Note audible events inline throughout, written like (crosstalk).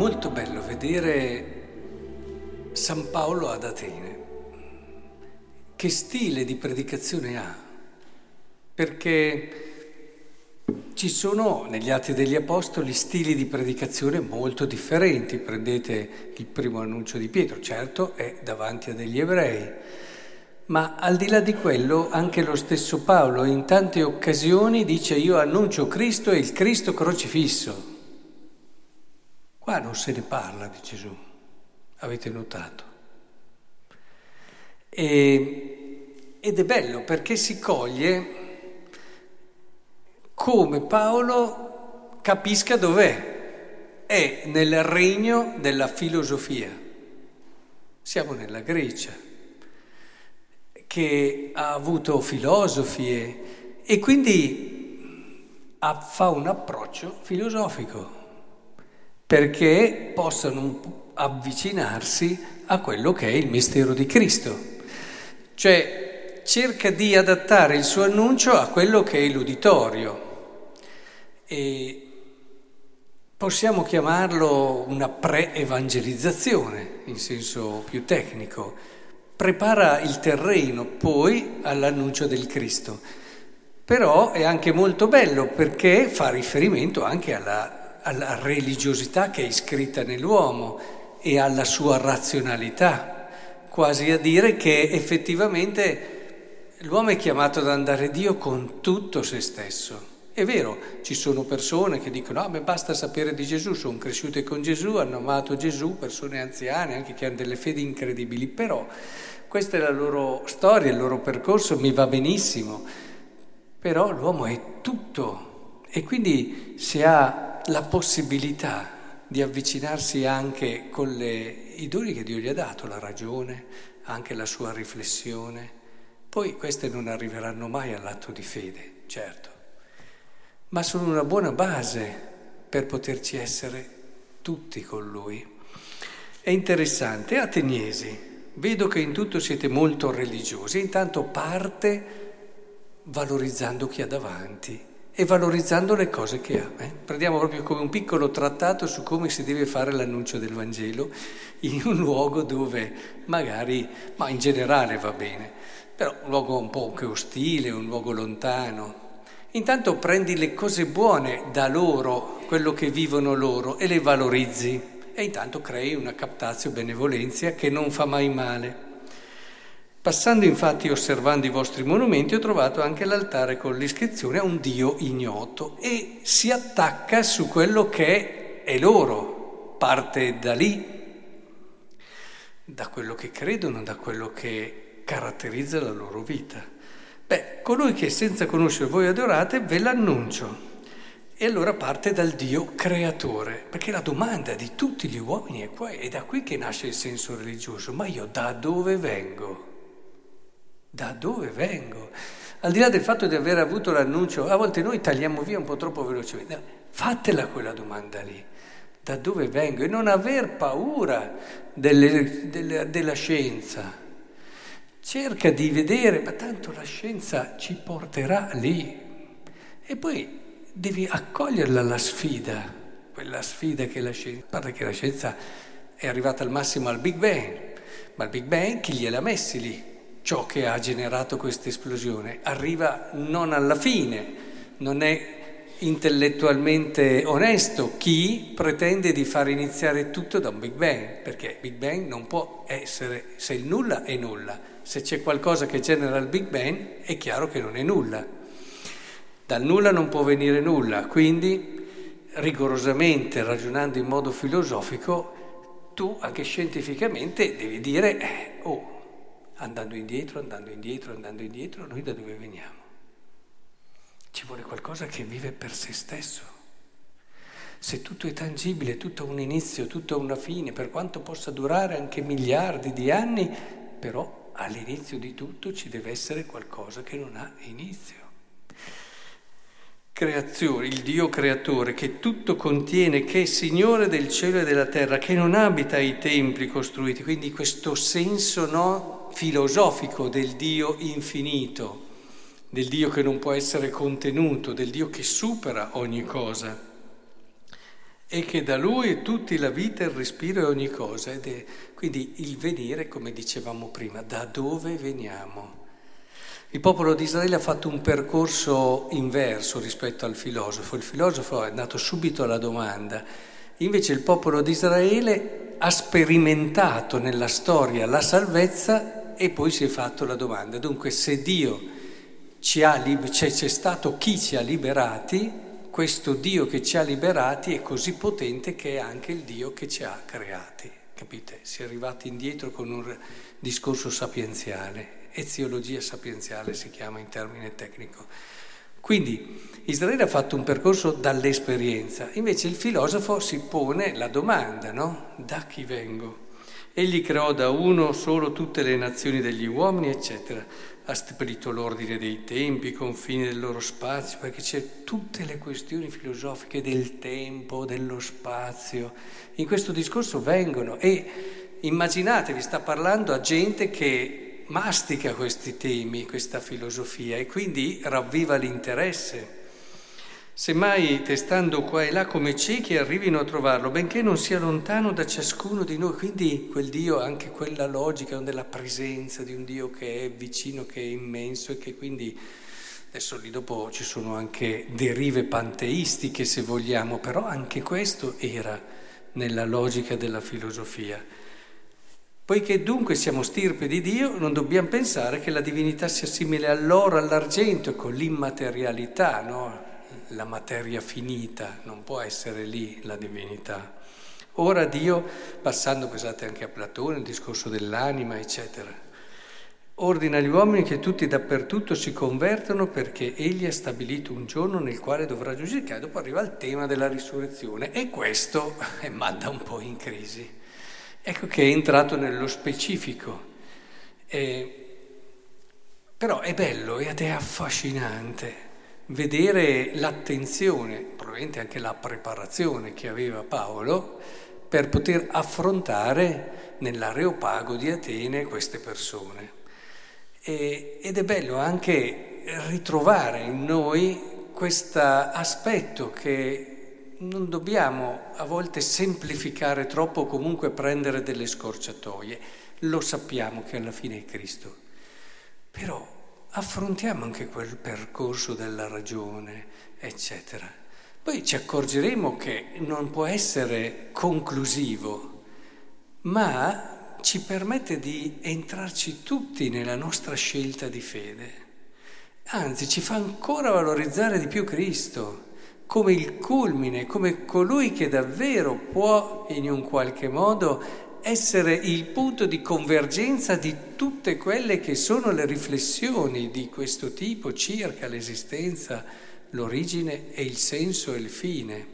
molto bello vedere San Paolo ad Atene. Che stile di predicazione ha? Perché ci sono negli Atti degli Apostoli stili di predicazione molto differenti. Prendete il primo annuncio di Pietro, certo è davanti a degli ebrei, ma al di là di quello anche lo stesso Paolo in tante occasioni dice io annuncio Cristo e il Cristo crocifisso. Qua non se ne parla di Gesù, avete notato. E, ed è bello perché si coglie come Paolo capisca dov'è. È nel regno della filosofia. Siamo nella Grecia, che ha avuto filosofi e quindi fa un approccio filosofico perché possano avvicinarsi a quello che è il mistero di Cristo. Cioè cerca di adattare il suo annuncio a quello che è l'uditorio. E possiamo chiamarlo una pre-evangelizzazione, in senso più tecnico. Prepara il terreno poi all'annuncio del Cristo. Però è anche molto bello perché fa riferimento anche alla alla religiosità che è iscritta nell'uomo e alla sua razionalità, quasi a dire che effettivamente l'uomo è chiamato ad andare Dio con tutto se stesso. È vero, ci sono persone che dicono, ah, beh, basta sapere di Gesù, sono cresciute con Gesù, hanno amato Gesù, persone anziane, anche che hanno delle fedi incredibili, però questa è la loro storia, il loro percorso, mi va benissimo, però l'uomo è tutto. E quindi se ha la possibilità di avvicinarsi anche con le, i doni che Dio gli ha dato, la ragione, anche la sua riflessione. Poi queste non arriveranno mai all'atto di fede, certo, ma sono una buona base per poterci essere tutti con Lui. È interessante, Ateniesi, vedo che in tutto siete molto religiosi, intanto parte valorizzando chi ha davanti e valorizzando le cose che ha. Eh? Prendiamo proprio come un piccolo trattato su come si deve fare l'annuncio del Vangelo in un luogo dove magari, ma in generale va bene, però un luogo un po' anche ostile, un luogo lontano. Intanto prendi le cose buone da loro, quello che vivono loro, e le valorizzi. E intanto crei una captazio benevolenza che non fa mai male. Passando infatti e osservando i vostri monumenti ho trovato anche l'altare con l'iscrizione a un Dio ignoto e si attacca su quello che è loro, parte da lì, da quello che credono, da quello che caratterizza la loro vita. Beh, colui che senza conoscere voi adorate ve l'annuncio. E allora parte dal Dio creatore, perché la domanda di tutti gli uomini è qua, è da qui che nasce il senso religioso, ma io da dove vengo? Da dove vengo? Al di là del fatto di aver avuto l'annuncio, a volte noi tagliamo via un po' troppo velocemente. Fatela quella domanda lì. Da dove vengo? E non aver paura delle, delle, della scienza. Cerca di vedere, ma tanto la scienza ci porterà lì. E poi devi accoglierla la sfida, quella sfida che la scienza... Guarda che la scienza è arrivata al massimo al Big Bang, ma il Big Bang chi gliel'ha messi lì? Ciò che ha generato questa esplosione. Arriva non alla fine, non è intellettualmente onesto chi pretende di far iniziare tutto da un Big Bang, perché Big Bang non può essere, se il nulla è nulla, se c'è qualcosa che genera il Big Bang è chiaro che non è nulla. Dal nulla non può venire nulla, quindi rigorosamente ragionando in modo filosofico, tu anche scientificamente devi dire, eh, oh, andando indietro, andando indietro, andando indietro, noi da dove veniamo? Ci vuole qualcosa che vive per se stesso. Se tutto è tangibile, tutto ha un inizio, tutto ha una fine, per quanto possa durare anche miliardi di anni, però all'inizio di tutto ci deve essere qualcosa che non ha inizio. Creazione, il Dio creatore che tutto contiene, che è Signore del cielo e della terra, che non abita ai templi costruiti, quindi questo senso no, filosofico del Dio infinito, del Dio che non può essere contenuto, del Dio che supera ogni cosa. e che da lui è tutti la vita, il respiro e ogni cosa. Ed è, quindi il venire, come dicevamo prima, da dove veniamo? Il popolo di Israele ha fatto un percorso inverso rispetto al filosofo. Il filosofo è andato subito alla domanda, invece il popolo di Israele ha sperimentato nella storia la salvezza e poi si è fatto la domanda. Dunque se Dio ci ha, c'è, c'è stato chi ci ha liberati, questo Dio che ci ha liberati è così potente che è anche il Dio che ci ha creati. Capite? Si è arrivati indietro con un discorso sapienziale, eziologia sapienziale si chiama in termine tecnico. Quindi Israele ha fatto un percorso dall'esperienza, invece il filosofo si pone la domanda, no? Da chi vengo? Egli creò da uno solo tutte le nazioni degli uomini, eccetera ha stabilito l'ordine dei tempi, i confini del loro spazio, perché c'è tutte le questioni filosofiche del tempo, dello spazio. In questo discorso vengono e immaginatevi, sta parlando a gente che mastica questi temi, questa filosofia e quindi ravviva l'interesse. Semmai testando qua e là come ciechi arrivino a trovarlo, benché non sia lontano da ciascuno di noi. Quindi quel Dio anche quella logica della presenza di un Dio che è vicino, che è immenso e che quindi adesso lì dopo ci sono anche derive panteistiche se vogliamo, però anche questo era nella logica della filosofia. Poiché dunque siamo stirpe di Dio, non dobbiamo pensare che la divinità sia simile all'oro, all'argento, con l'immaterialità, no? la materia finita, non può essere lì la divinità. Ora Dio, passando, pensate anche a Platone, il discorso dell'anima, eccetera, ordina agli uomini che tutti dappertutto si convertano perché egli ha stabilito un giorno nel quale dovrà giudicare. Dopo arriva il tema della risurrezione e questo (laughs) manda un po' in crisi. Ecco che è entrato nello specifico. Eh, però è bello ed è affascinante vedere l'attenzione, probabilmente anche la preparazione che aveva Paolo per poter affrontare nell'areopago di Atene queste persone. E, ed è bello anche ritrovare in noi questo aspetto che non dobbiamo a volte semplificare troppo o comunque prendere delle scorciatoie. Lo sappiamo che alla fine è Cristo. Però affrontiamo anche quel percorso della ragione, eccetera. Poi ci accorgeremo che non può essere conclusivo, ma ci permette di entrarci tutti nella nostra scelta di fede. Anzi, ci fa ancora valorizzare di più Cristo come il culmine, come colui che davvero può in un qualche modo essere il punto di convergenza di tutte quelle che sono le riflessioni di questo tipo circa l'esistenza, l'origine e il senso e il fine.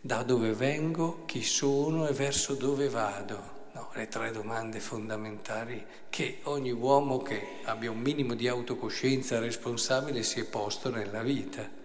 Da dove vengo, chi sono e verso dove vado. No, le tre domande fondamentali che ogni uomo che abbia un minimo di autocoscienza responsabile si è posto nella vita.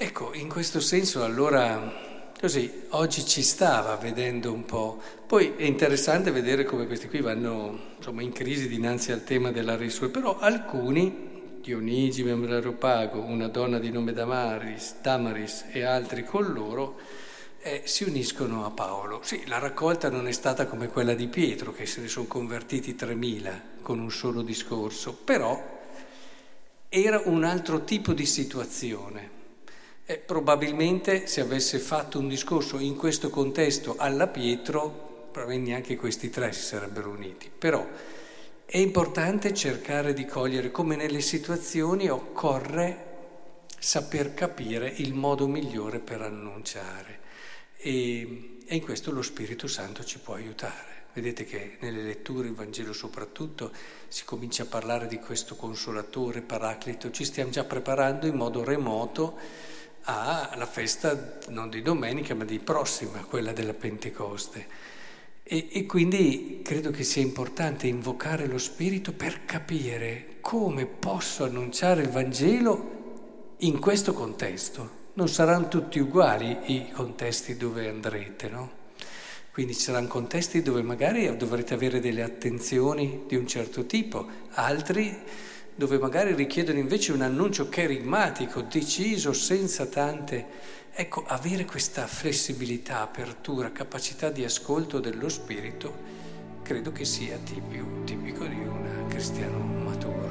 Ecco, in questo senso allora Così oggi ci stava vedendo un po'. Poi è interessante vedere come questi qui vanno insomma, in crisi dinanzi al tema della risurrezione, però alcuni, Dionigi, membro dell'Areopago, una donna di nome Damaris, Damaris e altri con loro, eh, si uniscono a Paolo. Sì, la raccolta non è stata come quella di Pietro, che se ne sono convertiti 3.000 con un solo discorso, però era un altro tipo di situazione. E probabilmente se avesse fatto un discorso in questo contesto alla Pietro, probabilmente neanche questi tre si sarebbero uniti. Però è importante cercare di cogliere come nelle situazioni occorre saper capire il modo migliore per annunciare. E, e in questo lo Spirito Santo ci può aiutare. Vedete che nelle letture, il Vangelo soprattutto, si comincia a parlare di questo consolatore, paraclito, ci stiamo già preparando in modo remoto alla festa non di domenica ma di prossima, quella della Pentecoste. E, e, quindi credo che sia importante invocare lo Spirito per capire come posso annunciare il Vangelo in questo contesto. Non saranno tutti uguali i contesti dove andrete, no? Quindi ci saranno contesti dove magari dovrete avere delle attenzioni di un certo tipo, altri dove magari richiedono invece un annuncio cherigmatico, deciso, senza tante... Ecco, avere questa flessibilità, apertura, capacità di ascolto dello spirito, credo che sia tipico, tipico di un cristiano maturo.